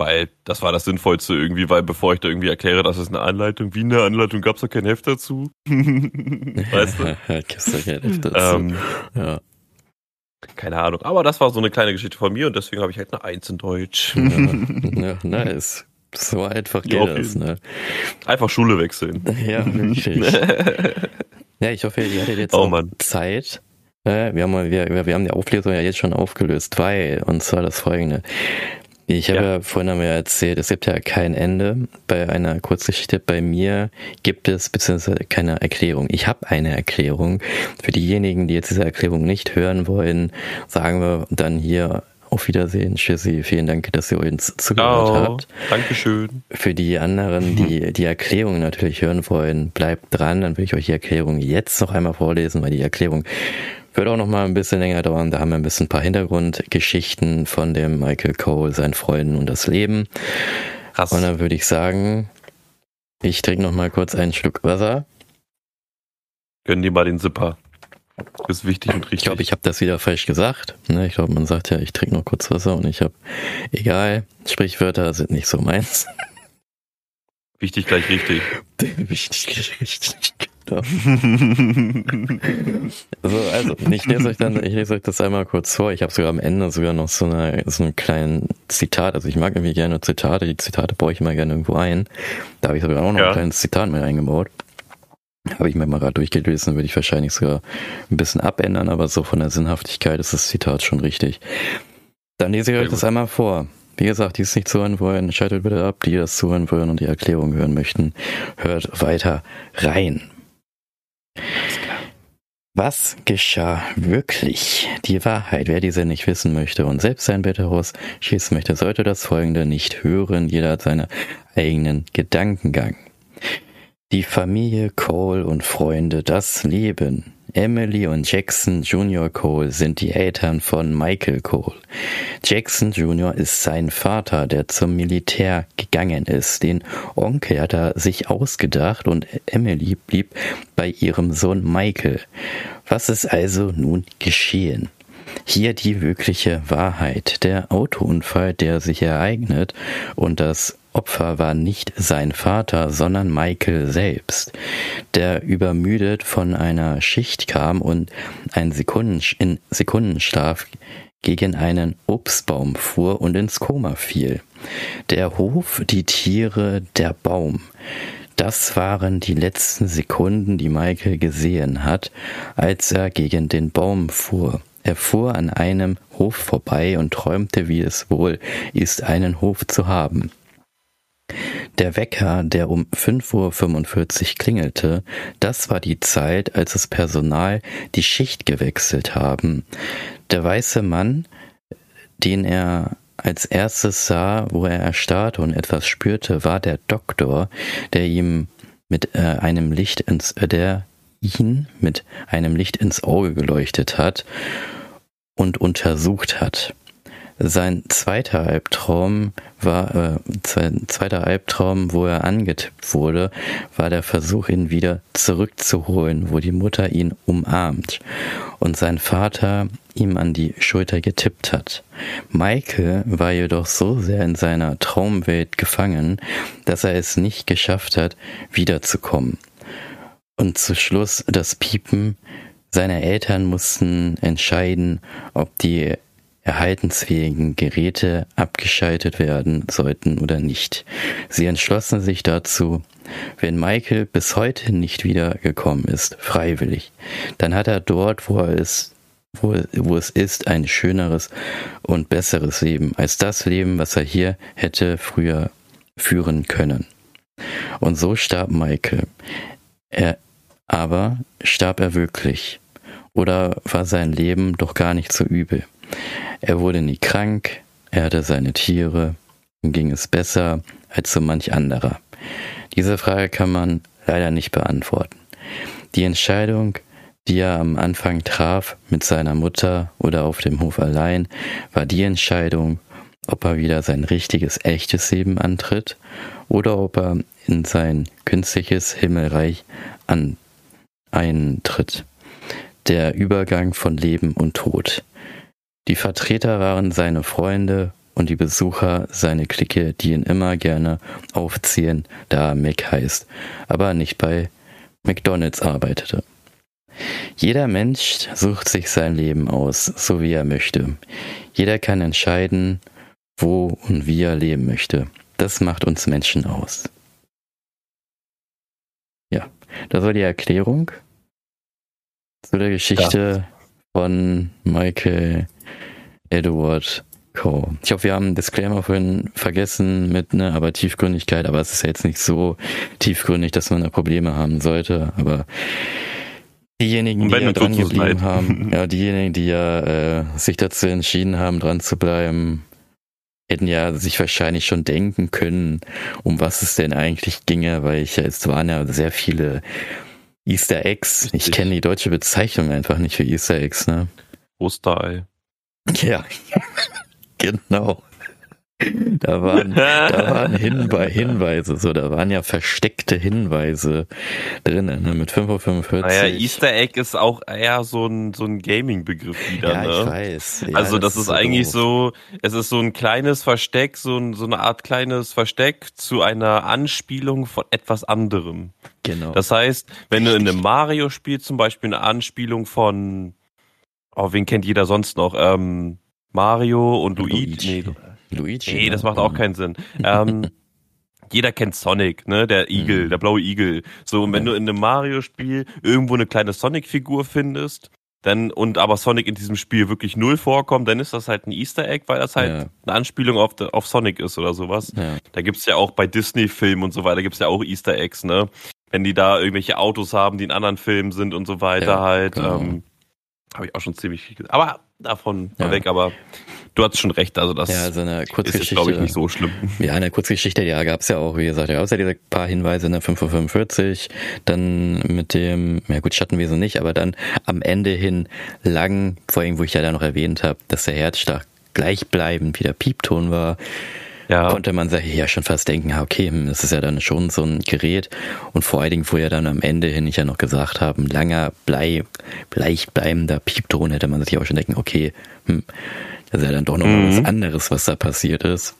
weil das war das Sinnvollste irgendwie, weil bevor ich da irgendwie erkläre, das ist eine Anleitung, wie eine Anleitung, gab es da kein Heft dazu. [LAUGHS] weißt du? [LAUGHS] Gibt's da kein Heft dazu. Ähm, ja. Keine Ahnung, aber das war so eine kleine Geschichte von mir und deswegen habe ich halt eine Eins in Deutsch. ja, [LAUGHS] ja, nice. So einfach geht ja, das, ne? Einfach Schule wechseln. Ja, richtig. ja, ich hoffe, ihr hattet jetzt oh, auch Zeit. Äh, wir haben, wir, wir haben die Auflösung ja jetzt schon aufgelöst, weil, und zwar das folgende. Ich habe ja. ja vorhin einmal erzählt, es gibt ja kein Ende bei einer Kurzgeschichte. Bei mir gibt es beziehungsweise keine Erklärung. Ich habe eine Erklärung. Für diejenigen, die jetzt diese Erklärung nicht hören wollen, sagen wir dann hier auf Wiedersehen, Tschüssi. Vielen Dank, dass ihr uns zugehört oh, habt. Dankeschön. Für die anderen, die [LAUGHS] die Erklärung natürlich hören wollen, bleibt dran. Dann will ich euch die Erklärung jetzt noch einmal vorlesen, weil die Erklärung wird auch noch mal ein bisschen länger dauern. Da haben wir ein bisschen ein paar Hintergrundgeschichten von dem Michael Cole, seinen Freunden und das Leben. Krass. Und dann würde ich sagen, ich trinke noch mal kurz einen Schluck Wasser. Gönnen die mal den Zipper. Ist wichtig und richtig. Ich glaube, ich habe das wieder falsch gesagt. Ne? Ich glaube, man sagt ja, ich trinke noch kurz Wasser und ich habe, egal, Sprichwörter sind nicht so meins. Wichtig gleich richtig. [LAUGHS] Wichtig gleich richtig. [LAUGHS] so, also, ich lese euch dann, ich lese euch das einmal kurz vor. Ich habe sogar am Ende sogar noch so, eine, so einen kleinen Zitat. Also ich mag irgendwie gerne Zitate. Die Zitate baue ich immer gerne irgendwo ein. Da habe ich sogar auch noch ja. ein kleines Zitat mit eingebaut. Habe ich mir mal gerade durchgelesen, würde ich wahrscheinlich sogar ein bisschen abändern, aber so von der Sinnhaftigkeit ist das Zitat schon richtig. Dann lese ich euch das einmal vor. Wie gesagt, die es nicht zuhören wollen, schaltet bitte ab. Die das zuhören wollen und die Erklärung hören möchten, hört weiter rein. Was geschah wirklich? Die Wahrheit, wer diese nicht wissen möchte und selbst sein Bett herausschießen möchte, sollte das folgende nicht hören. Jeder hat seinen eigenen Gedankengang. Die Familie Cole und Freunde, das Leben. Emily und Jackson Jr. Cole sind die Eltern von Michael Cole. Jackson Jr. ist sein Vater, der zum Militär gegangen ist. Den Onkel hat er sich ausgedacht und Emily blieb bei ihrem Sohn Michael. Was ist also nun geschehen? Hier die wirkliche Wahrheit. Der Autounfall, der sich ereignet und das Opfer war nicht sein Vater, sondern Michael selbst, der übermüdet von einer Schicht kam und ein Sekunden, in Sekundenschlaf gegen einen Obstbaum fuhr und ins Koma fiel. Der Hof, die Tiere, der Baum. Das waren die letzten Sekunden, die Michael gesehen hat, als er gegen den Baum fuhr. Er fuhr an einem Hof vorbei und träumte, wie es wohl ist, einen Hof zu haben. Der Wecker, der um 5.45 Uhr klingelte, das war die Zeit, als das Personal die Schicht gewechselt haben. Der weiße Mann, den er als erstes sah, wo er erstarrte und etwas spürte, war der Doktor, der ihm mit äh, einem Licht ins, äh, der ihn mit einem Licht ins Auge geleuchtet hat und untersucht hat. Sein zweiter Albtraum war, äh, sein zweiter Albtraum, wo er angetippt wurde, war der Versuch, ihn wieder zurückzuholen, wo die Mutter ihn umarmt und sein Vater ihm an die Schulter getippt hat. Michael war jedoch so sehr in seiner Traumwelt gefangen, dass er es nicht geschafft hat, wiederzukommen. Und zu Schluss das Piepen seine Eltern mussten entscheiden, ob die erhaltensfähigen Geräte abgeschaltet werden sollten oder nicht. Sie entschlossen sich dazu, wenn Michael bis heute nicht wiedergekommen ist, freiwillig, dann hat er dort, wo er ist, wo, wo es ist, ein schöneres und besseres Leben als das Leben, was er hier hätte früher führen können. Und so starb Michael. Er, aber starb er wirklich? Oder war sein Leben doch gar nicht so übel? Er wurde nie krank, er hatte seine Tiere, ihm ging es besser als so manch anderer. Diese Frage kann man leider nicht beantworten. Die Entscheidung, die er am Anfang traf mit seiner Mutter oder auf dem Hof allein, war die Entscheidung, ob er wieder sein richtiges, echtes Leben antritt oder ob er in sein künstliches Himmelreich an eintritt. Der Übergang von Leben und Tod. Die Vertreter waren seine Freunde und die Besucher seine Clique, die ihn immer gerne aufziehen, da er Mick heißt, aber nicht bei McDonalds arbeitete. Jeder Mensch sucht sich sein Leben aus, so wie er möchte. Jeder kann entscheiden, wo und wie er leben möchte. Das macht uns Menschen aus. Ja, das war die Erklärung zu der Geschichte ja. Von Michael Edward Coe. Ich hoffe, wir haben einen Disclaimer vorhin vergessen mit, ne, aber Tiefgründigkeit, aber es ist ja jetzt nicht so tiefgründig, dass man da Probleme haben sollte, aber diejenigen, die ja dran geblieben haben, [LAUGHS] ja, diejenigen, die ja äh, sich dazu entschieden haben, dran zu bleiben, hätten ja sich wahrscheinlich schon denken können, um was es denn eigentlich ginge, weil ich ja, es waren ja sehr viele Easter Eggs. Ich kenne die deutsche Bezeichnung einfach nicht für Easter Eggs, ne? Osterei. Ja, [LAUGHS] genau. Da waren, da waren Hinwe Hinweise, so, da waren ja versteckte Hinweise drin, ne, mit 5.45 Uhr. Naja, Easter Egg ist auch eher so ein, so ein Gaming-Begriff wieder, ja, ne? ich weiß. Ja, also, das, das ist, so eigentlich doof. so, es ist so ein kleines Versteck, so, ein, so eine Art kleines Versteck zu einer Anspielung von etwas anderem. Genau. Das heißt, wenn du in einem Mario-Spiel zum Beispiel eine Anspielung von Oh, wen kennt jeder sonst noch? Ähm, Mario und Luigi. Luigi. Nee, Luigi, nee das macht auch keinen Sinn. ähm, [LAUGHS] jeder kennt Sonic, ne? Der Igel, mhm. der blaue Igel. So, und wenn du in einem Mario-Spiel irgendwo eine kleine Sonic-Figur findest, dann, und aber Sonic in diesem Spiel wirklich null vorkommt, dann ist das halt ein Easter Egg, weil das halt ja. eine Anspielung auf, auf Sonic ist oder sowas. Ja. Da gibt's ja auch bei Disney-Filmen und so weiter, gibt's ja auch Easter Eggs, ne? Wenn die da irgendwelche Autos haben, die in anderen Filmen sind und so weiter halt. Genau. Ähm, habe ich auch schon ziemlich viel gesehen. Aber davon ja. weg, aber du hast schon recht, also das ja, also eine Kurzgeschichte, ist, glaube ich, nicht so schlimm. [LAUGHS] Ja, eine Kurzgeschichte, ja, gab es ja auch, wie gesagt, ja, außer diese paar Hinweise in der 5.45 dann mit dem, ja gut, Schattenwesen nicht, aber dann am Ende hin lang, vor allem, wo ich ja da noch erwähnt habe, dass der Herzschlag gleichbleibend wie der Piepton war, ja. konnte man sich ja schon fast denken, okay, hm, das ist ja dann schon so ein Gerät. Und vor allen Dingen, wo ja dann am Ende hin ich ja noch gesagt haben, langer, blei, gleichbleibender Piepton, hätte man sich auch schon denken, okay, hm, das ist ja dann doch noch mhm. was anderes, was da passiert ist.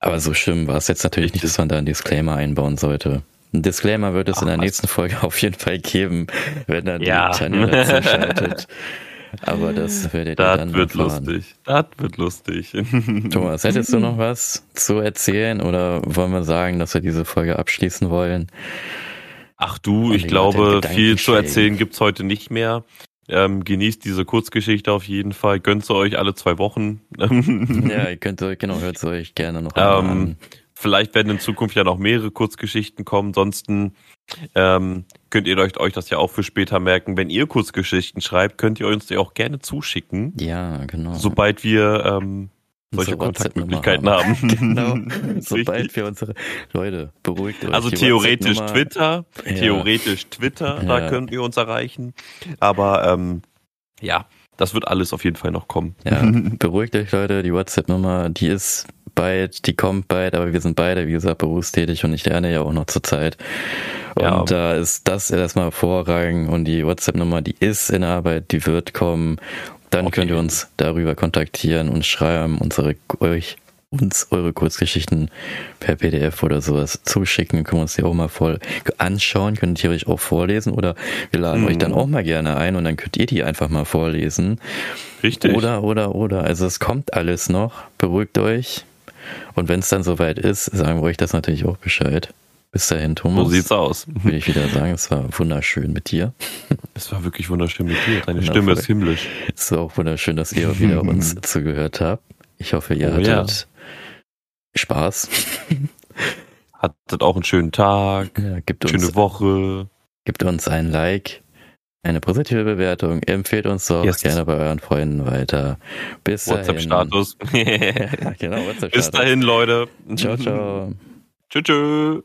Aber so schlimm war es jetzt natürlich nicht, dass man da einen Disclaimer einbauen sollte. Ein Disclaimer wird es Ach, in der nächsten Folge [LAUGHS] auf jeden Fall geben, wenn dann ja. die Tanja dazu [LAUGHS] schaltet. Aber das werdet ihr das dann wird erfahren. lustig. Das wird lustig. [LAUGHS] Thomas, hättest du noch was zu erzählen oder wollen wir sagen, dass wir diese Folge abschließen wollen? Ach du, ich glaube, viel zu erzählen gibt's heute nicht mehr. Ähm, genießt diese Kurzgeschichte auf jeden Fall. Gönnt sie euch alle zwei Wochen. [LAUGHS] ja, ihr könnt euch, genau, hört sie euch gerne noch ähm, an. Vielleicht werden in Zukunft ja noch mehrere Kurzgeschichten kommen. Ansonsten ähm, könnt ihr euch, euch das ja auch für später merken. Wenn ihr Kurzgeschichten schreibt, könnt ihr uns die auch gerne zuschicken. Ja, genau. Sobald wir ähm, solche Kontaktmöglichkeiten haben. [LAUGHS] genau. [LAUGHS] Sobald wir unsere Leute beruhigt euch. Also theoretisch Twitter, ja. theoretisch Twitter, ja. da könnt ihr uns erreichen. Aber ähm, ja, das wird alles auf jeden Fall noch kommen. Ja, [LAUGHS] beruhigt euch Leute, die WhatsApp-Nummer, die ist bald, die kommt bald, aber wir sind beide, wie gesagt, berufstätig und ich lerne ja auch noch zur Zeit. Und ja. da ist das erstmal vorrangig und die WhatsApp-Nummer, die ist in Arbeit, die wird kommen. Dann okay. könnt ihr uns darüber kontaktieren und schreiben, unsere, euch, uns eure Kurzgeschichten per PDF oder sowas zuschicken. Dann können wir uns die auch mal voll anschauen, könnt ihr euch auch vorlesen oder wir laden mhm. euch dann auch mal gerne ein und dann könnt ihr die einfach mal vorlesen. Richtig. Oder, oder, oder. Also es kommt alles noch. Beruhigt euch. Und wenn es dann soweit ist, sagen wir euch das natürlich auch Bescheid. Bis dahin, Thomas. So sieht's aus. Will ich wieder sagen, es war wunderschön mit dir. [LAUGHS] Es war wirklich wunderschön mit dir. Deine. Stimme ist himmlisch. Es ist auch wunderschön, dass ihr wieder [LAUGHS] uns zugehört habt. Ich hoffe, ihr oh, hattet ja. Spaß. [LAUGHS] Hattet auch einen schönen Tag. Ja, gibt schöne uns, Woche. Gibt uns ein Like, eine positive Bewertung. Empfehlt uns doch yes. gerne bei euren Freunden weiter. Bis WhatsApp-Status. ja, genau, WhatsApp-Status. Bis dahin, Leute. Ciao, ciao. Tschüss.